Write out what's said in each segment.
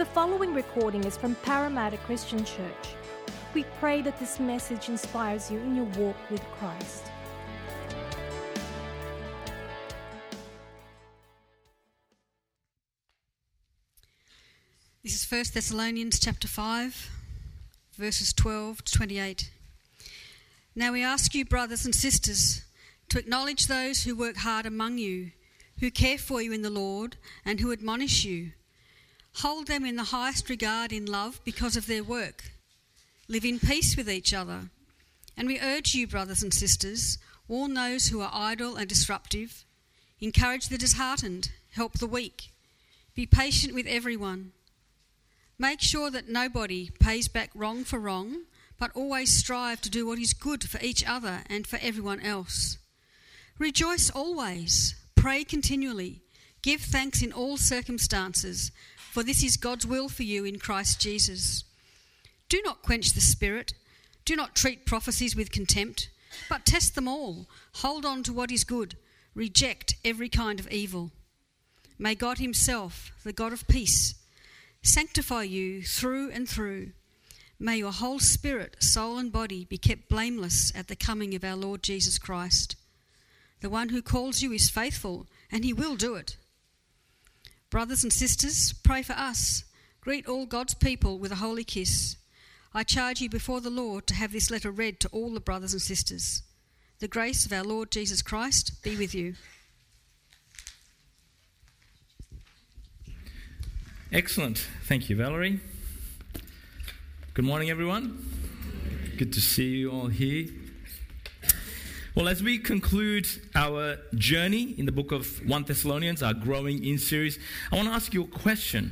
The following recording is from Parramatta Christian Church. We pray that this message inspires you in your walk with Christ. This is 1 Thessalonians chapter 5, verses 12 to 28. Now we ask you, brothers and sisters, to acknowledge those who work hard among you, who care for you in the Lord, and who admonish you. Hold them in the highest regard in love because of their work. Live in peace with each other. And we urge you, brothers and sisters, warn those who are idle and disruptive, encourage the disheartened, help the weak, be patient with everyone. Make sure that nobody pays back wrong for wrong, but always strive to do what is good for each other and for everyone else. Rejoice always, pray continually, give thanks in all circumstances for this is God's will for you in Christ Jesus. Do not quench the Spirit, do not treat prophecies with contempt, but test them all. Hold on to what is good, reject every kind of evil. May God Himself, the God of peace, sanctify you through and through. May your whole spirit, soul, and body be kept blameless at the coming of our Lord Jesus Christ. The one who calls you is faithful, and He will do it. Brothers and sisters, pray for us. Greet all God's people with a holy kiss. I charge you before the Lord to have this letter read to all the brothers and sisters. The grace of our Lord Jesus Christ be with you. Excellent. Thank you, Valerie. Good morning, everyone. Good to see you all here. Well, as we conclude our journey in the book of 1 Thessalonians, our growing in series, I want to ask you a question.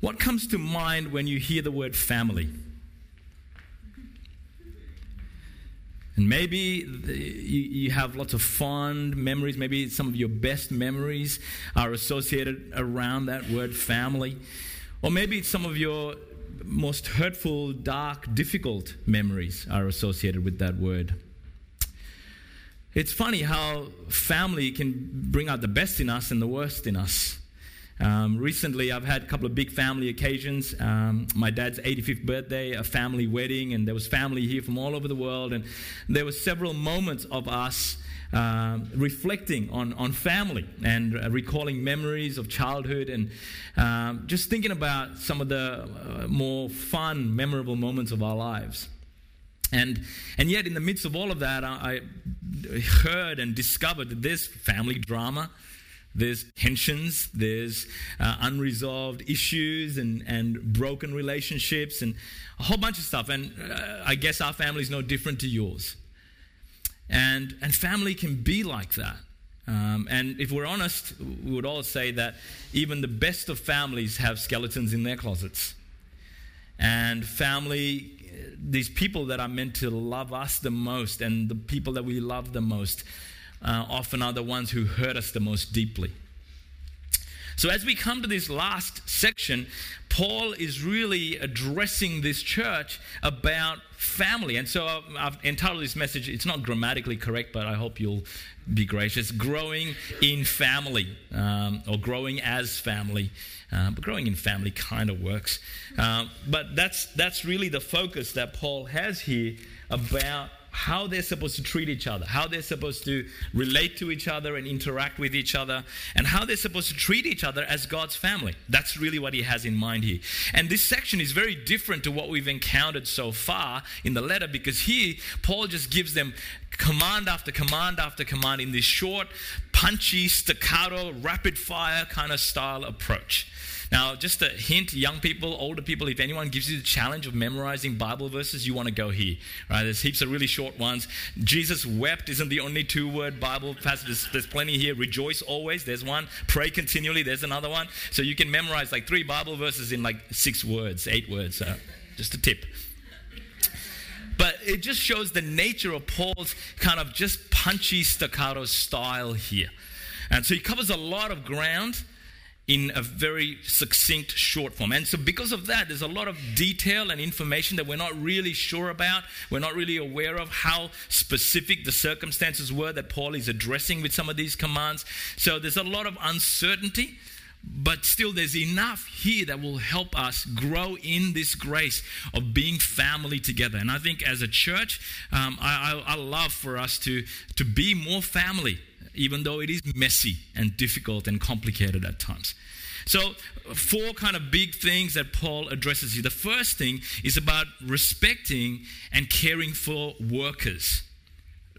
What comes to mind when you hear the word family? And maybe you have lots of fond memories. Maybe some of your best memories are associated around that word family. Or maybe some of your most hurtful, dark, difficult memories are associated with that word. It's funny how family can bring out the best in us and the worst in us. Um, recently, I've had a couple of big family occasions. Um, my dad's 85th birthday, a family wedding, and there was family here from all over the world. And there were several moments of us uh, reflecting on, on family and uh, recalling memories of childhood and um, just thinking about some of the uh, more fun, memorable moments of our lives. And, and yet, in the midst of all of that, I, I heard and discovered that there's family drama, there's tensions, there's uh, unresolved issues and, and broken relationships, and a whole bunch of stuff. And uh, I guess our family is no different to yours. And, and family can be like that. Um, and if we're honest, we would all say that even the best of families have skeletons in their closets. And family these people that are meant to love us the most and the people that we love the most uh, often are the ones who hurt us the most deeply. So, as we come to this last section, Paul is really addressing this church about family. And so, I've, I've entitled this message, it's not grammatically correct, but I hope you'll be gracious growing in family um, or growing as family. Uh, but growing in family kind of works. Uh, but that's, that's really the focus that Paul has here about how they're supposed to treat each other, how they're supposed to relate to each other and interact with each other, and how they're supposed to treat each other as God's family. That's really what he has in mind here. And this section is very different to what we've encountered so far in the letter because here, Paul just gives them command after command after command in this short, punchy, staccato, rapid fire kind of style approach. Now, just a hint, young people, older people, if anyone gives you the challenge of memorizing Bible verses, you want to go here. Right? There's heaps of really short ones. Jesus wept isn't the only two-word Bible passage. There's, there's plenty here. Rejoice always. There's one. Pray continually. There's another one. So you can memorize like three Bible verses in like six words, eight words. So just a tip. But it just shows the nature of Paul's kind of just punchy staccato style here. And so he covers a lot of ground in a very succinct short form. And so, because of that, there's a lot of detail and information that we're not really sure about. We're not really aware of how specific the circumstances were that Paul is addressing with some of these commands. So, there's a lot of uncertainty. but still there's enough here that will help us grow in this grace of being family together and i think as a church um, I, I, I love for us to to be more family even though it is messy and difficult and complicated at times so, four kind of big things that Paul addresses here. The first thing is about respecting and caring for workers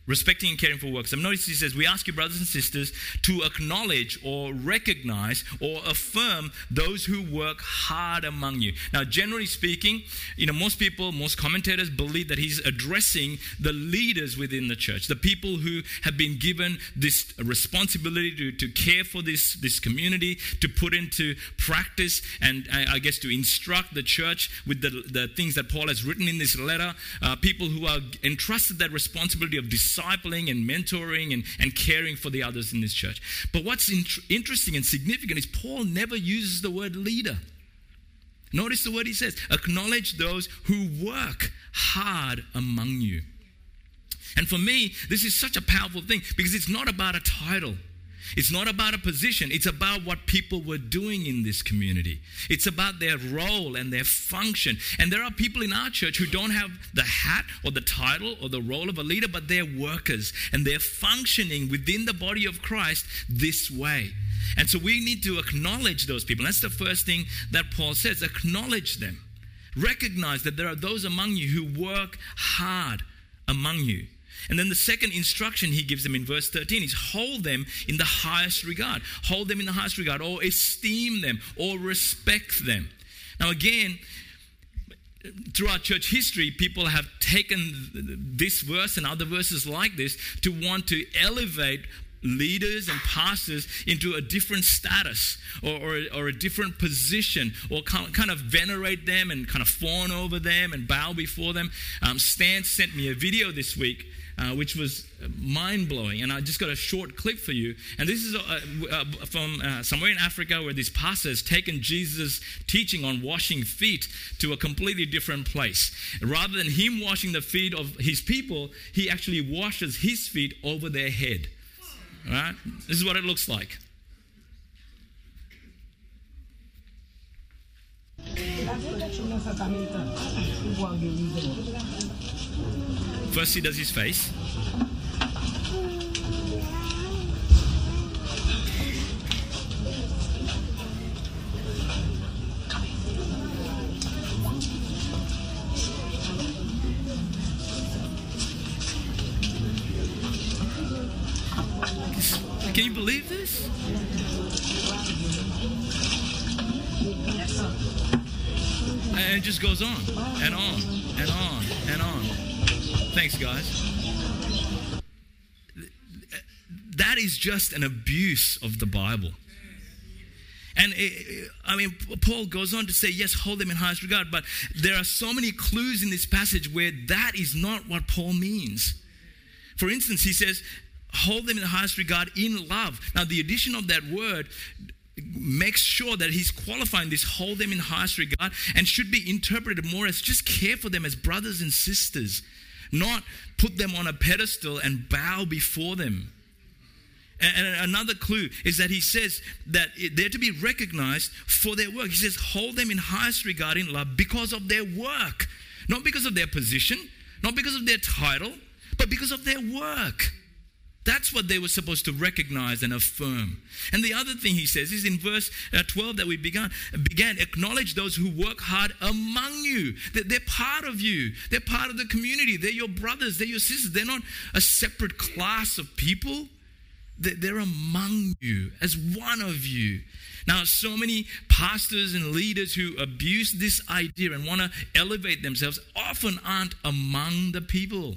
respecting and caring for workers. I've noticed he says, We ask you, brothers and sisters, to acknowledge or recognize or affirm those who work hard among you. Now, generally speaking, you know, most people, most commentators believe that he's addressing the leaders within the church, the people who have been given this responsibility to, to care for this, this community, to put into practice, and I, guess to instruct the church with the, the things that Paul has written in this letter. Uh, people who are entrusted that responsibility of discipling and mentoring and, and caring for the others in this church. But what's interesting and significant is Paul never uses the word leader. Notice the word he says acknowledge those who work hard among you. And for me, this is such a powerful thing because it's not about a title. It's not about a position, it's about what people were doing in this community. It's about their role and their function. And there are people in our church who don't have the hat or the title or the role of a leader, but they're workers and they're functioning within the body of Christ this way. And so we need to acknowledge those people. That's the first thing that Paul says acknowledge them. Recognize that there are those among you who work hard among you. And then the second instruction he gives them in verse 13 is hold them in the highest regard. Hold them in the highest regard, or esteem them, or respect them. Now, again, throughout church history, people have taken this verse and other verses like this to want to elevate leaders and pastors into a different status or, or, or, a different position or kind of venerate them and kind of fawn over them and bow before them. Um, Stan sent me a video this week uh, which was mind blowing. And I just got a short clip for you. And this is uh, uh, from uh, somewhere in Africa where this pastor has taken Jesus' teaching on washing feet to a completely different place. Rather than him washing the feet of his people, he actually washes his feet over their head. All right? This is what it looks like. First, he does his face. Can you believe this? And it just goes on and on and on and on. Thanks, guys. That is just an abuse of the Bible. And it, I mean, Paul goes on to say, yes, hold them in highest regard, but there are so many clues in this passage where that is not what Paul means. For instance, he says, hold them in the highest regard in love. Now, the addition of that word makes sure that he's qualifying this hold them in highest regard and should be interpreted more as just care for them as brothers and sisters not put them on a pedestal and bow before them. And another clue is that he says that they're to be recognized for their work. He says, hold them in highest regard in love because of their work, not because of their position, not because of their title, but because of their work. That's what they were supposed to recognize and affirm. And the other thing he says is in verse uh, 12 that we began, began acknowledge those who work hard among you. That they're part of you. They're part of the community. They're your brothers. They're your sisters. They're not a separate class of people. They're among you as one of you. Now, so many pastors and leaders who abuse this idea and want to elevate themselves often aren't among the people.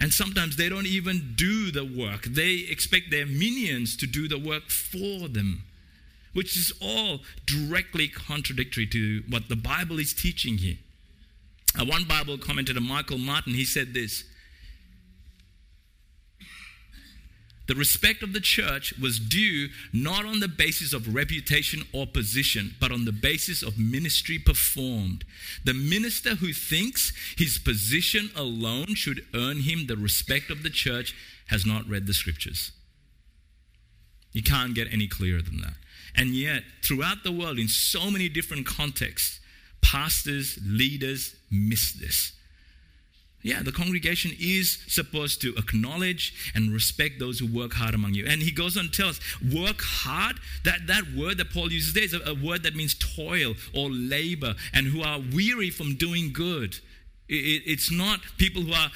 And sometimes they don't even do the work. They expect their minions to do the work for them, which is all directly contradictory to what the Bible is teaching here. Uh, one Bible commentator, Michael Martin, he said this The respect of the church was due not on the basis of reputation or position, but on the basis of ministry performed. The minister who thinks his position alone should earn him the respect of the church has not read the scriptures. You can't get any clearer than that. And yet, throughout the world, in so many different contexts, pastors, leaders miss this. Yeah, the congregation is supposed to acknowledge and respect those who work hard among you. And he goes on to tell us, work hard. That, that word that Paul uses there is a, a word that means toil or labor and who are weary from doing good. It, it's not people who are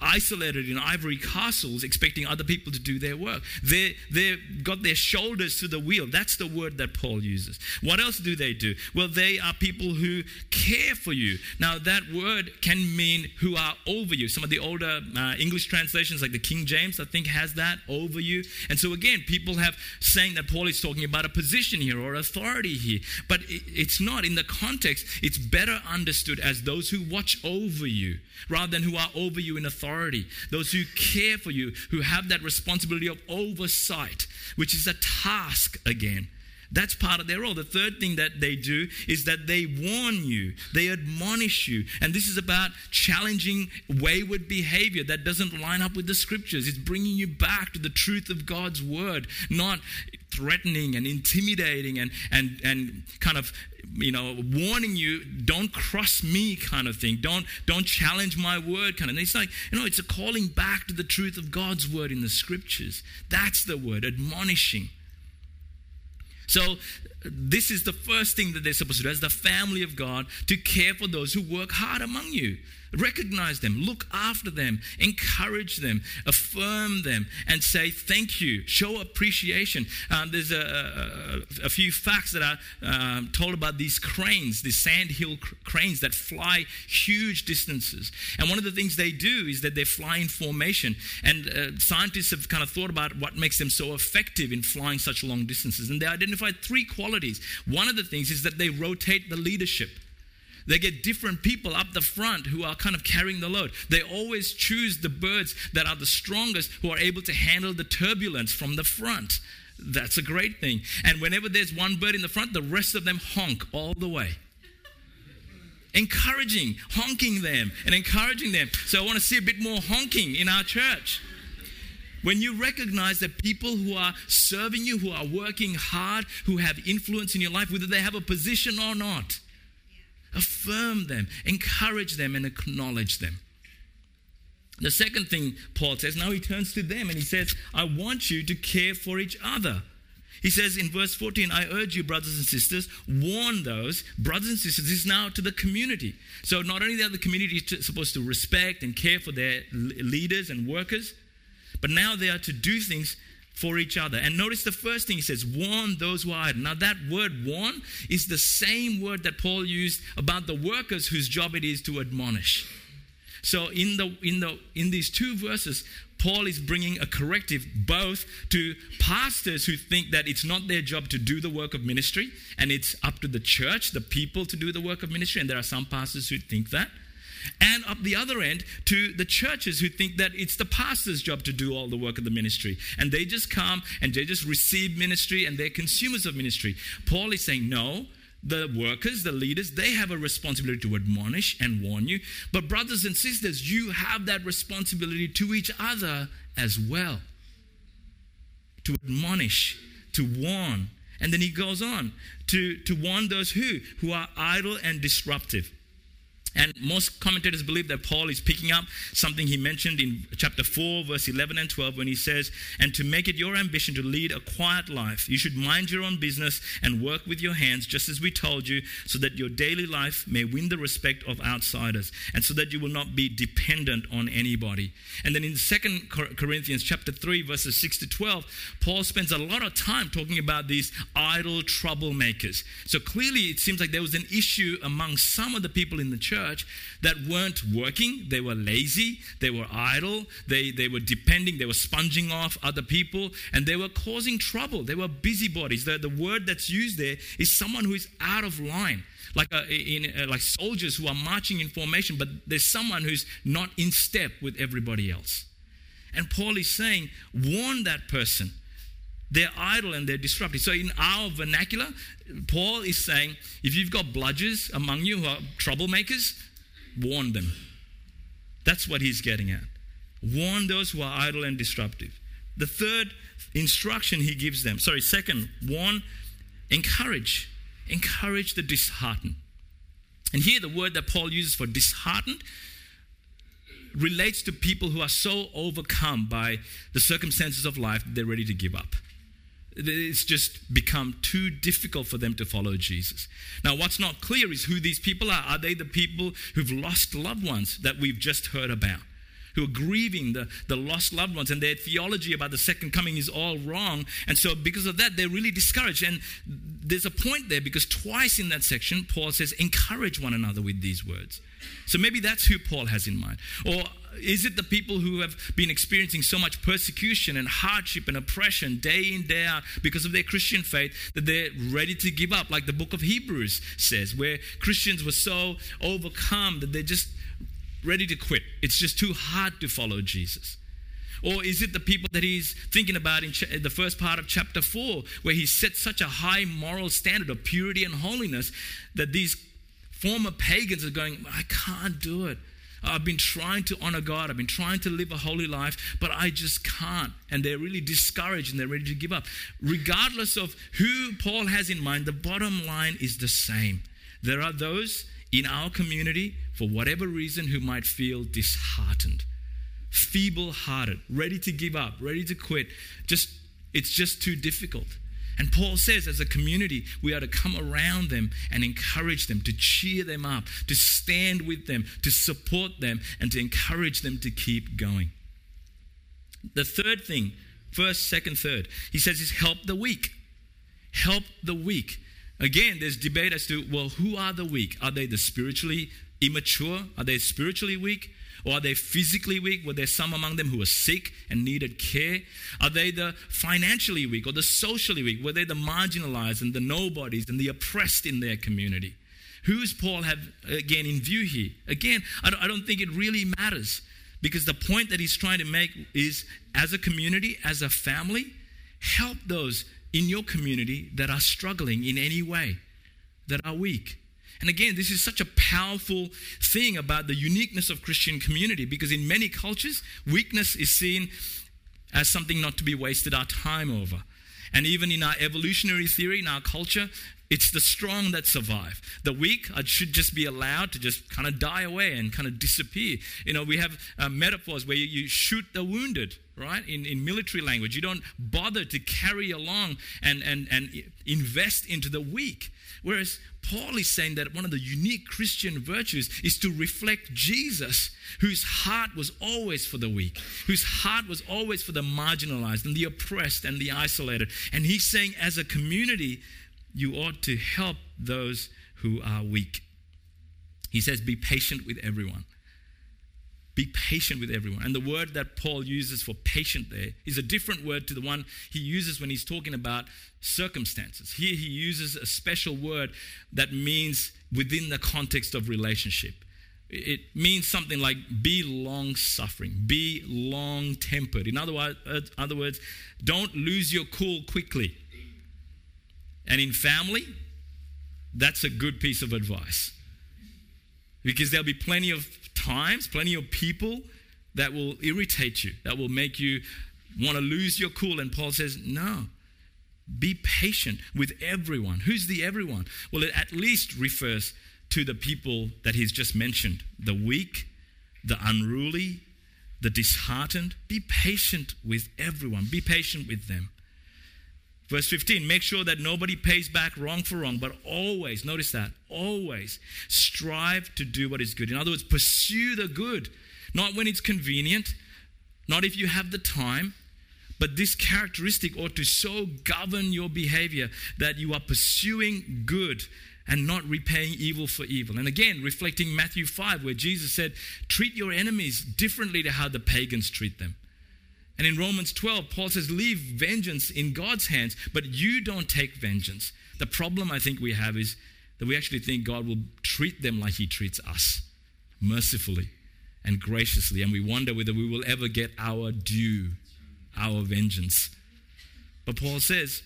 isolated in ivory castles expecting other people to do their work. They, they've got their shoulders to the wheel. That's the word that Paul uses. What else do they do? Well, they are people who care for you. Now, that word can mean who are over you. Some of the older uh, English translations, like the King James, I think has that over you. And so, again, people have saying that Paul is talking about a position here or authority here. But it, it's not. In the context, it's better understood as those who watch over you rather than who are over over you in authority, those who care for you, who have that responsibility of oversight, which is a task again. That's part of their role. The third thing that they do is that they warn you, they admonish you. And this is about challenging wayward behavior that doesn't line up with the scriptures. It's bringing you back to the truth of God's word, not threatening and intimidating and, and, and kind of you know, warning you, don't cross me kind of thing. Don't, don't challenge my word kind of thing. It's like, you know, it's a calling back to the truth of God's word in the scriptures. That's the word, admonishing. So, this is the first thing that they're supposed to do as the family of God to care for those who work hard among you. Recognize them, look after them, encourage them, affirm them, and say thank you. Show appreciation. Um, there's a, a, a, few facts that are um, told about these cranes, these sandhill cr- cranes that fly huge distances. And one of the things they do is that they fly in formation. And uh, scientists have kind of thought about what makes them so effective in flying such long distances. And they identified three qualities. One of the things is that they rotate the leadership. They get different people up the front who are kind of carrying the load. They always choose the birds that are the strongest who are able to handle the turbulence from the front. That's a great thing. And whenever there's one bird in the front, the rest of them honk all the way. encouraging, honking them, and encouraging them. So I want to see a bit more honking in our church. When you recognize that people who are serving you, who are working hard, who have influence in your life, whether they have a position or not, affirm them, encourage them, and acknowledge them. The second thing Paul says, now he turns to them and he says, I want you to care for each other. He says in verse 14, I urge you, brothers and sisters, warn those, brothers and sisters, this is now to the community. So not only are the community supposed to respect and care for their leaders and workers, but now they are to do things for each other. And notice the first thing he says, warn those who are idle. Now, that word warn is the same word that Paul used about the workers whose job it is to admonish. So, in, the, in, the, in these two verses, Paul is bringing a corrective both to pastors who think that it's not their job to do the work of ministry and it's up to the church, the people, to do the work of ministry. And there are some pastors who think that and up the other end to the churches who think that it's the pastor's job to do all the work of the ministry. And they just come and they just receive ministry and they're consumers of ministry. Paul is saying, no, the workers, the leaders, they have a responsibility to admonish and warn you. But, brothers and sisters, you have that responsibility to each other as well to admonish, to warn. And then he goes on to, to warn those who? Who are idle and disruptive. And most commentators believe that Paul is picking up something he mentioned in chapter 4, verse 11 and 12, when he says, And to make it your ambition to lead a quiet life, you should mind your own business and work with your hands, just as we told you, so that your daily life may win the respect of outsiders, and so that you will not be dependent on anybody. And then in 2 Corinthians chapter 3, verses 6 to 12, Paul spends a lot of time talking about these idle troublemakers. So clearly, it seems like there was an issue among some of the people in the church church that weren't working. They were lazy, they were idle, they, they were depending, they were sponging off other people, and they were causing trouble. They were busybodies. The, the word that's used there is someone who is out of line. Like, a, in, a, uh, like soldiers who are marching in formation, but there's someone who's not in step with everybody else. And Paul is saying, warn that person they're idle and they're disruptive. So, in our vernacular, Paul is saying if you've got bludgers among you who are troublemakers, warn them. That's what he's getting at. Warn those who are idle and disruptive. the third instruction he gives them, sorry, second, warn, encourage. Encourage the disheartened. And here, the word that Paul uses for disheartened relates to people who are so overcome by the circumstances of life that they're ready to give up. It's just become too difficult for them to follow Jesus. Now, what's not clear is who these people are. Are they the people who've lost loved ones that we've just heard about? who are grieving the, the lost loved ones, and their theology about the second coming is all wrong. And so, because of that, they're really discouraged. And there's a point there because twice in that section, Paul says, encourage one another with these words. So maybe that's who Paul has in mind. Or is it the people who have been experiencing so much persecution and hardship and oppression day in, day out because of their Christian faith that they're ready to give up, like the book of Hebrews says, where Christians were so overcome that they're just ready to quit. It's just too hard to follow Jesus. Or is it the people that he's thinking about in the first part of chapter 4, where he set such a high moral standard of purity and holiness that these former pagans are going, I can't do it. I've been trying to honor God. I've been trying to live a holy life, but I just can't. And they're really discouraged and they're ready to give up. Regardless of who Paul has in mind, the bottom line is the same. There are those in our community, for whatever reason, who might feel disheartened, feeble hearted, ready to give up, ready to quit. Just, it's just too difficult. And Paul says, as a community, we are to come around them and encourage them, to cheer them up, to stand with them, to support them, and to encourage them to keep going. The third thing, first, second, third, he says is help the weak. Help the weak. Again, there's debate as to, well, who are the weak? Are they the spiritually immature? Are they spiritually weak? Or are they physically weak? Were there some among them who were sick and needed care? Are they the financially weak or the socially weak? Were they the marginalized and the nobodies and the oppressed in their community? Who's Paul have again in view here? Again, I don't, I don't think it really matters because the point that he's trying to make is as a community, as a family, help those in your community that are struggling in any way, that are weak. And again, this is such a powerful thing about the uniqueness of Christian community because in many cultures, weakness is seen as something not to be wasted our time over. And even in our evolutionary theory, in our culture, it's the strong that survive. The weak should just be allowed to just kind of die away and kind of disappear. You know, we have uh, metaphors where you, you shoot the wounded, right? In, in military language, you don't bother to carry along and, and, and invest into the weak. Whereas Paul is saying that one of the unique Christian virtues is to reflect Jesus, whose heart was always for the weak, whose heart was always for the marginalized and the oppressed and the isolated. And he's saying, as a community, you ought to help those who are weak. He says, be patient with everyone. Be patient with everyone. And the word that Paul uses for patient there is a different word to the one he uses when he's talking about circumstances. Here he uses a special word that means within the context of relationship. It means something like be long suffering, be long tempered. In other words, uh, other words, don't lose your cool quickly. And in family, that's a good piece of advice. Because there'll be plenty of times, plenty of people that will irritate you, that will make you want to lose your cool. And Paul says, no, be patient with everyone. Who's the everyone? Well, it at least refers to the people that he's just mentioned the weak, the unruly, the disheartened. Be patient with everyone, be patient with them. Verse 15, make sure that nobody pays back wrong for wrong, but always, notice that, always strive to do what is good. In other words, pursue the good, not when it's convenient, not if you have the time, but this characteristic ought to so govern your behavior that you are pursuing good and not repaying evil for evil. And again, reflecting Matthew 5, where Jesus said, treat your enemies differently to how the pagans treat them. And in Romans 12, Paul says, Leave vengeance in God's hands, but you don't take vengeance. The problem I think we have is that we actually think God will treat them like He treats us mercifully and graciously. And we wonder whether we will ever get our due, our vengeance. But Paul says,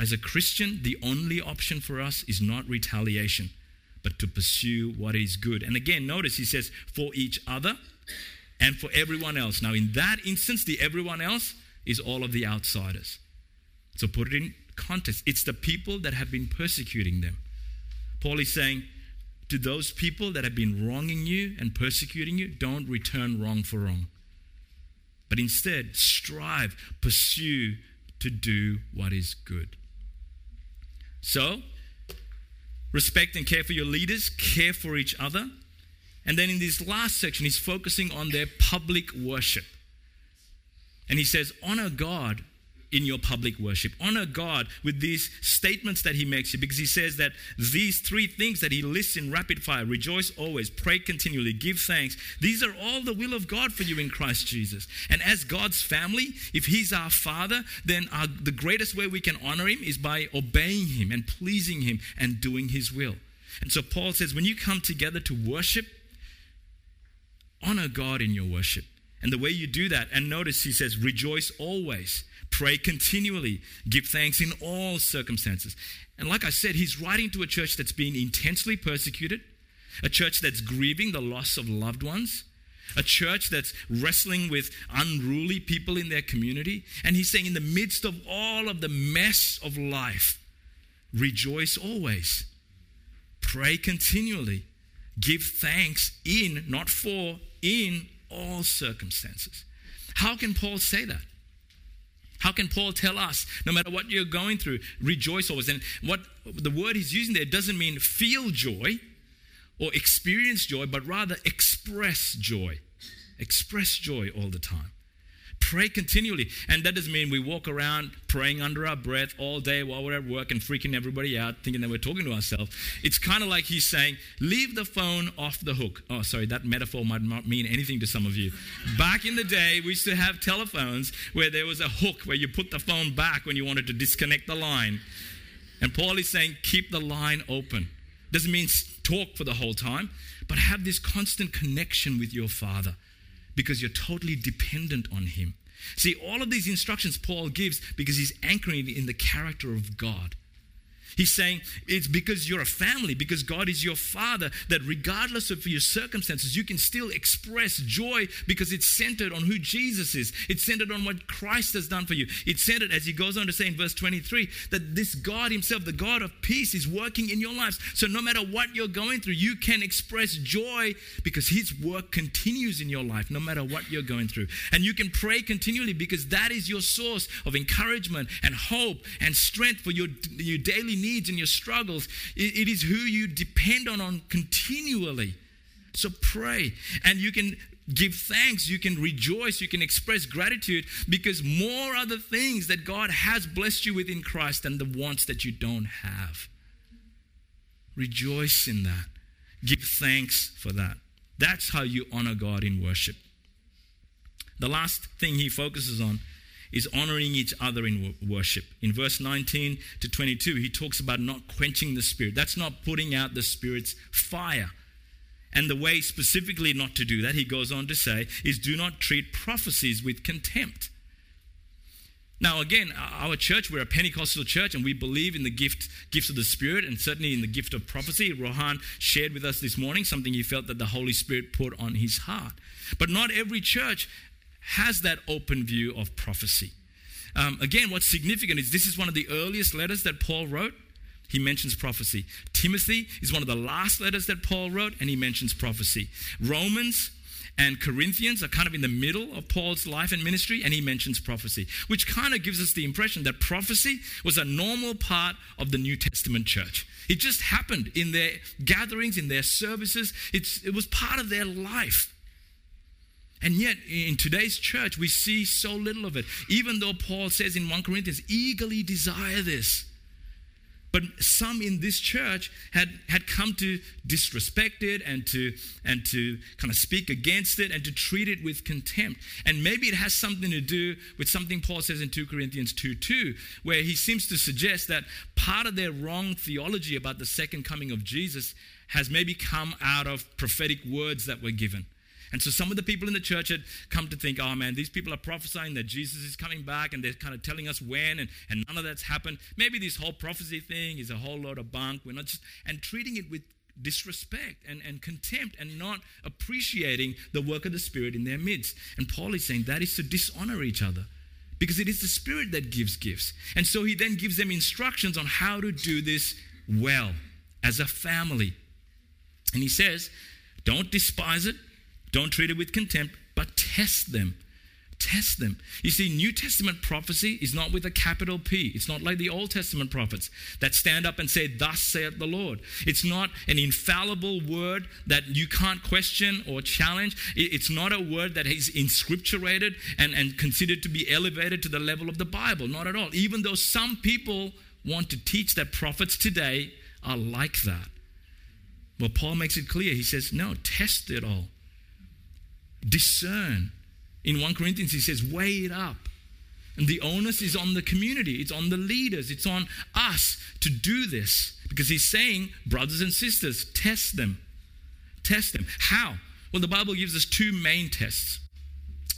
as a Christian, the only option for us is not retaliation, but to pursue what is good. And again, notice he says, for each other and for everyone else. Now, in that instance, the everyone else, is all of the outsiders. So put it in context. It's the people that have been persecuting them. Paul is saying, to those people that have been wronging you and persecuting you, don't return wrong for wrong. But instead, strive, pursue to do what is good. So, respect and care for your leaders, care for each other. And then in this last section, he's focusing on their public worship. And he says, Honor God in your public worship. Honor God with these statements that he makes here because he says that these three things that he lists in rapid fire rejoice always, pray continually, give thanks these are all the will of God for you in Christ Jesus. And as God's family, if he's our father, then our, the greatest way we can honor him is by obeying him and pleasing him and doing his will. And so Paul says, when you come together to worship, honor God in your worship. And the way you do that, and notice he says, rejoice always. Pray continually. Give thanks in all circumstances. And like I said, he's writing to a church that's been intensely persecuted, a church that's grieving the loss of loved ones, a church that's wrestling with unruly people in their community. And he's saying, in the midst of all of the mess of life, rejoice always. Pray continually. Give thanks in, not for, in all circumstances. How can Paul say that? How can Paul tell us, no matter what you're going through, rejoice always? And what the word he's using there doesn't mean feel joy or experience joy, but rather express joy. Express joy all the time. Pray continually. And that doesn't mean we walk around praying under our breath all day while we're at work and freaking everybody out, thinking that we're talking to ourselves. It's kind of like he's saying, leave the phone off the hook. Oh, sorry, that metaphor might not mean anything to some of you. Back in the day, we used to have telephones where there was a hook where you put the phone back when you wanted to disconnect the line. And Paul is saying, keep the line open. Doesn't mean talk for the whole time, but have this constant connection with your Father because you're totally dependent on Him. See, all of these instructions Paul gives because he's anchoring in the character of God. He's saying it's because you're a family, because God is your father, that regardless of your circumstances, you can still express joy because it's centered on who Jesus is. It's centered on what Christ has done for you. It's centered, as he goes on to say in verse 23, that this God himself, the God of peace, is working in your lives. So no matter what you're going through, you can express joy because his work continues in your life, no matter what you're going through. And you can pray continually because that is your source of encouragement and hope and strength for your, your daily needs and your struggles. It, is who you depend on, on continually. So pray. And you can give thanks, you can rejoice, you can express gratitude because more are the things that God has blessed you with in Christ than the wants that you don't have. Rejoice in that. Give thanks for that. That's how you honor God in worship. The last thing he focuses on is honoring each other in worship. In verse 19 to 22, he talks about not quenching the Spirit. That's not putting out the Spirit's fire. And the way specifically not to do that, he goes on to say, is do not treat prophecies with contempt. Now, again, our church, we're a Pentecostal church and we believe in the gift, gifts of the Spirit and certainly in the gift of prophecy. Rohan shared with us this morning something he felt that the Holy Spirit put on his heart. But not every church has that open view of prophecy. Um, again, what's significant is this is one of the earliest letters that Paul wrote. He mentions prophecy. Timothy is one of the last letters that Paul wrote, and he mentions prophecy. Romans and Corinthians are kind of in the middle of Paul's life and ministry, and he mentions prophecy, which kind of gives us the impression that prophecy was a normal part of the New Testament church. It just happened in their gatherings, in their services, it's, it was part of their life. And yet, in today's church, we see so little of it. Even though Paul says in 1 Corinthians, eagerly desire this. But some in this church had, had come to disrespect it and to, and to kind of speak against it and to treat it with contempt. And maybe it has something to do with something Paul says in 2 Corinthians 2 2, where he seems to suggest that part of their wrong theology about the second coming of Jesus has maybe come out of prophetic words that were given. And so some of the people in the church had come to think, oh man, these people are prophesying that Jesus is coming back and they're kind of telling us when and, and none of that's happened. Maybe this whole prophecy thing is a whole lot of bunk. We're not just, and treating it with disrespect and, and contempt and not appreciating the work of the Spirit in their midst. And Paul is saying that is to dishonor each other. because it is the Spirit that gives gifts. And so he then gives them instructions on how to do this well as a family. And he says, don't despise it, don't treat it with contempt, but test them. Test them. You see, New Testament prophecy is not with a capital P. It's not like the Old Testament prophets that stand up and say, Thus saith the Lord. It's not an infallible word that you can't question or challenge. It's not a word that is inscripturated and, and considered to be elevated to the level of the Bible. Not at all. Even though some people want to teach that prophets today are like that. Well, Paul makes it clear. He says, No, test it all discern. In 1 Corinthians, he says, weigh it up. And the onus is on the community, it's on the leaders, it's on us to do this. Because he's saying, brothers and sisters, test them. Test them. How? Well, the Bible gives us two main tests.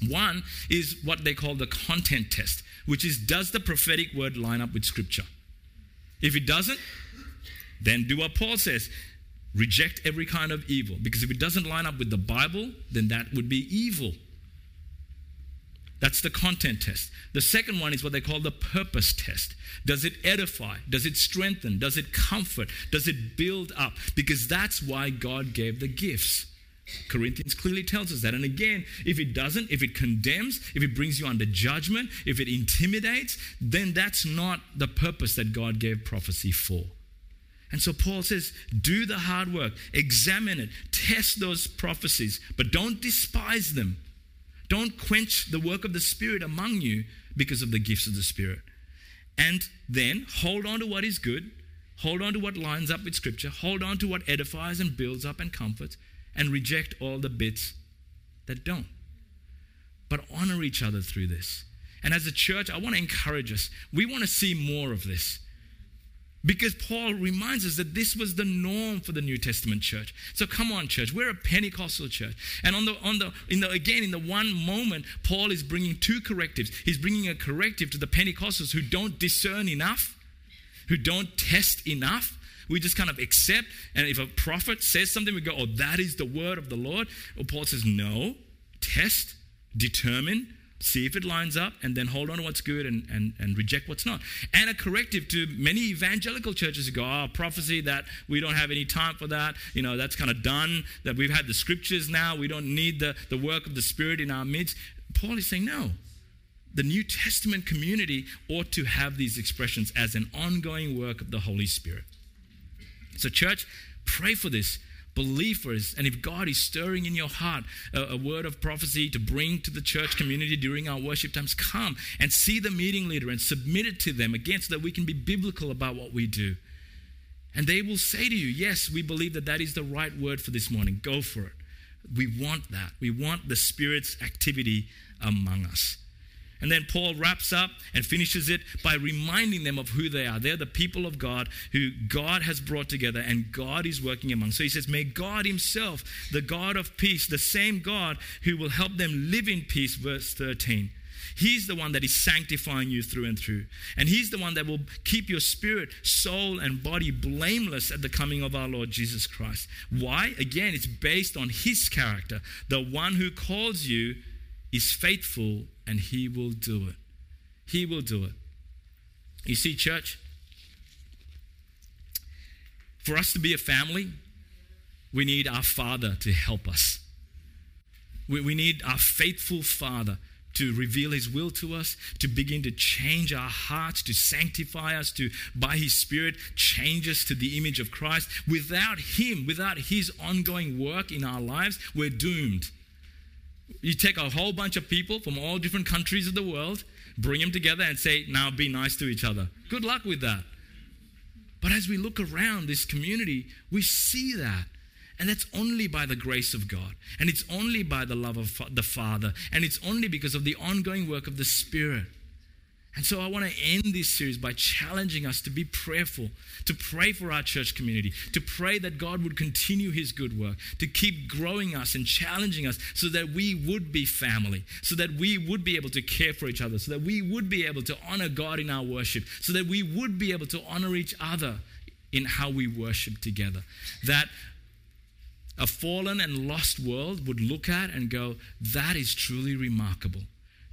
One is what they call the content test, which is does the prophetic word line up with Scripture? If it doesn't, then do what Paul says Reject every kind of evil. Because if it doesn't line up with the Bible, then that would be evil. That's the content test. The second one is what they call the purpose test. Does it edify? Does it strengthen? Does it comfort? Does it build up? Because that's why God gave the gifts. Corinthians clearly tells us that. And again, if it doesn't, if it condemns, if it brings you under judgment, if it intimidates, then that's not the purpose that God gave prophecy for. And so Paul says, do the hard work, examine it, test those prophecies, but don't despise them. Don't quench the work of the Spirit among you because of the gifts of the Spirit. And then hold on to what is good, hold on to what lines up with Scripture, hold on to what edifies and builds up and comforts, and reject all the bits that don't. But honor each other through this. And as a church, I want to encourage us. We want to see more of this. Because Paul reminds us that this was the norm for the New Testament church. So come on, church, we're a Pentecostal church, and on the on the in the again in the one moment, Paul is bringing two correctives. He's bringing a corrective to the Pentecostals who don't discern enough, who don't test enough. We just kind of accept, and if a prophet says something, we go, "Oh, that is the word of the Lord." Or Paul says, "No, test, determine, see if it lines up, and then hold on to what's good and, and, and reject what's not. And a corrective to many evangelical churches who go, oh, prophecy, that we don't have any time for that. You know, that's kind of done, that we've had the scriptures now, we don't need the, the work of the Spirit in our midst. Paul is saying, no. The New Testament community ought to have these expressions as an ongoing work of the Holy Spirit. So, church, pray for this believe for us. And if God is stirring in your heart a, a, word of prophecy to bring to the church community during our worship times, come and see the meeting leader and submit it to them again so that we can be biblical about what we do. And they will say to you, Yes, we believe that that is the right word for this morning. Go for it. We want that. We want the Spirit's activity among us. And then Paul wraps up and finishes it by reminding them of who they are. They're the people of God who God has brought together and God is working among. So he says, May God Himself, the God of peace, the same God who will help them live in peace, verse 13. He's the one that is sanctifying you through and through. And He's the one that will keep your spirit, soul, and body blameless at the coming of our Lord Jesus Christ. Why? Again, it's based on His character. The one who calls you is faithful and He will do it. He will do it. You see, church, for us to be a family, we need our Father to help us. We, we need our faithful Father to reveal His will to us, to begin to change our hearts, to sanctify us, to, by His Spirit, change us to the image of Christ. Without Him, without His ongoing work in our lives, we're doomed. You take a whole bunch of people from all different countries of the world, bring them together, and say, now be nice to each other. Good luck with that. But as we look around this community, we see that. And that's only by the grace of God. And it's only by the love of the Father. And it's only because of the ongoing work of the Spirit. And so I want to end this series by challenging us to be prayerful, to pray for our church community, to pray that God would continue his good work, to keep growing us and challenging us so that we would be family, so that we would be able to care for each other, so that we would be able to honor God in our worship, so that we would be able to honor each other in how we worship together. That a fallen and lost world would look at and go, that is truly remarkable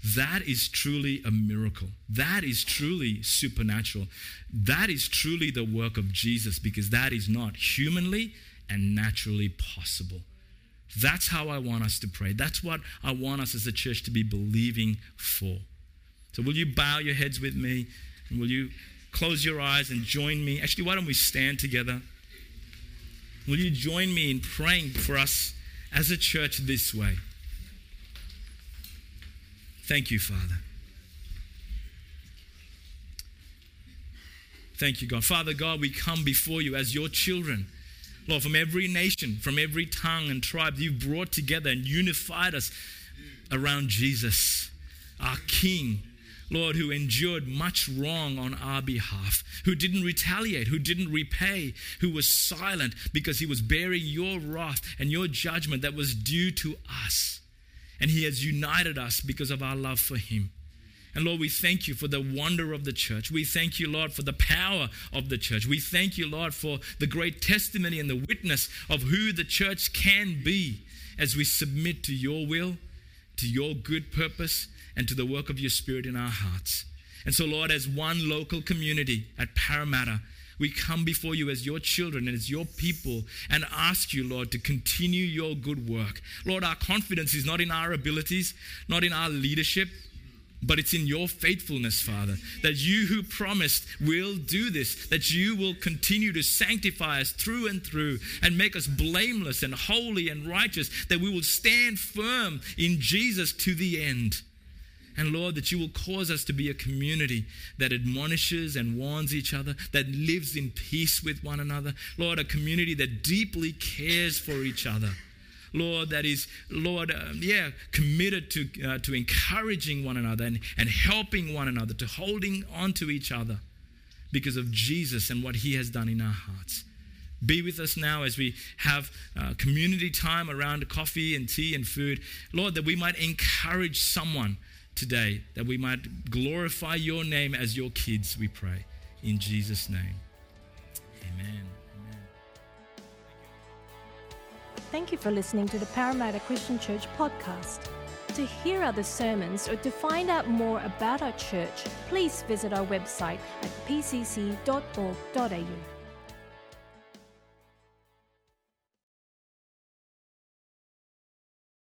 that is truly a miracle. That is truly supernatural. That is truly the work of Jesus because that is not humanly and naturally possible. That's how I want us to pray. That's what I want us as a church to be believing for. So, will you bow your heads with me? And will you close your eyes and join me? Actually, why don't we stand together? Will you join me in praying for us as a church this way? Thank you, Father. Thank you, God. Father God, we come before you as your children. Lord, from every nation, from every tongue and tribe, you've brought together and unified us around Jesus, our King, Lord, who endured much wrong on our behalf, who didn't retaliate, who didn't repay, who was silent because he was bearing your wrath and your judgment that was due to us. And he has united us because of our love for him. And Lord, we thank you for the wonder of the church. We thank you, Lord, for the power of the church. We thank you, Lord, for the great testimony and the witness of who the church can be as we submit to your will, to your good purpose, and to the work of your Spirit in our hearts. And so, Lord, as one local community at Parramatta, we come before you as your children and as your people and ask you, Lord, to continue your good work. Lord, our confidence is not in our abilities, not in our leadership, but it's in your faithfulness, Father, that you who promised will do this, that you will continue to sanctify us through and through and make us blameless and holy and righteous, that we will stand firm in Jesus to the end. And Lord, that you will cause us to be a community that admonishes and warns each other, that lives in peace with one another. Lord, a community that deeply cares for each other. Lord, that is, Lord, uh, yeah, committed to, uh, to encouraging one another and, and helping one another, to holding on to each other because of Jesus and what he has done in our hearts. Be with us now as we have uh, community time around coffee and tea and food. Lord, that we might encourage someone today, that we might glorify your name as your kids, we pray. In Jesus' name. Amen. Thank you for listening to the Parramatta Christian Church podcast. To hear other sermons or to find out more about our church, please visit our website at pcc.org.au.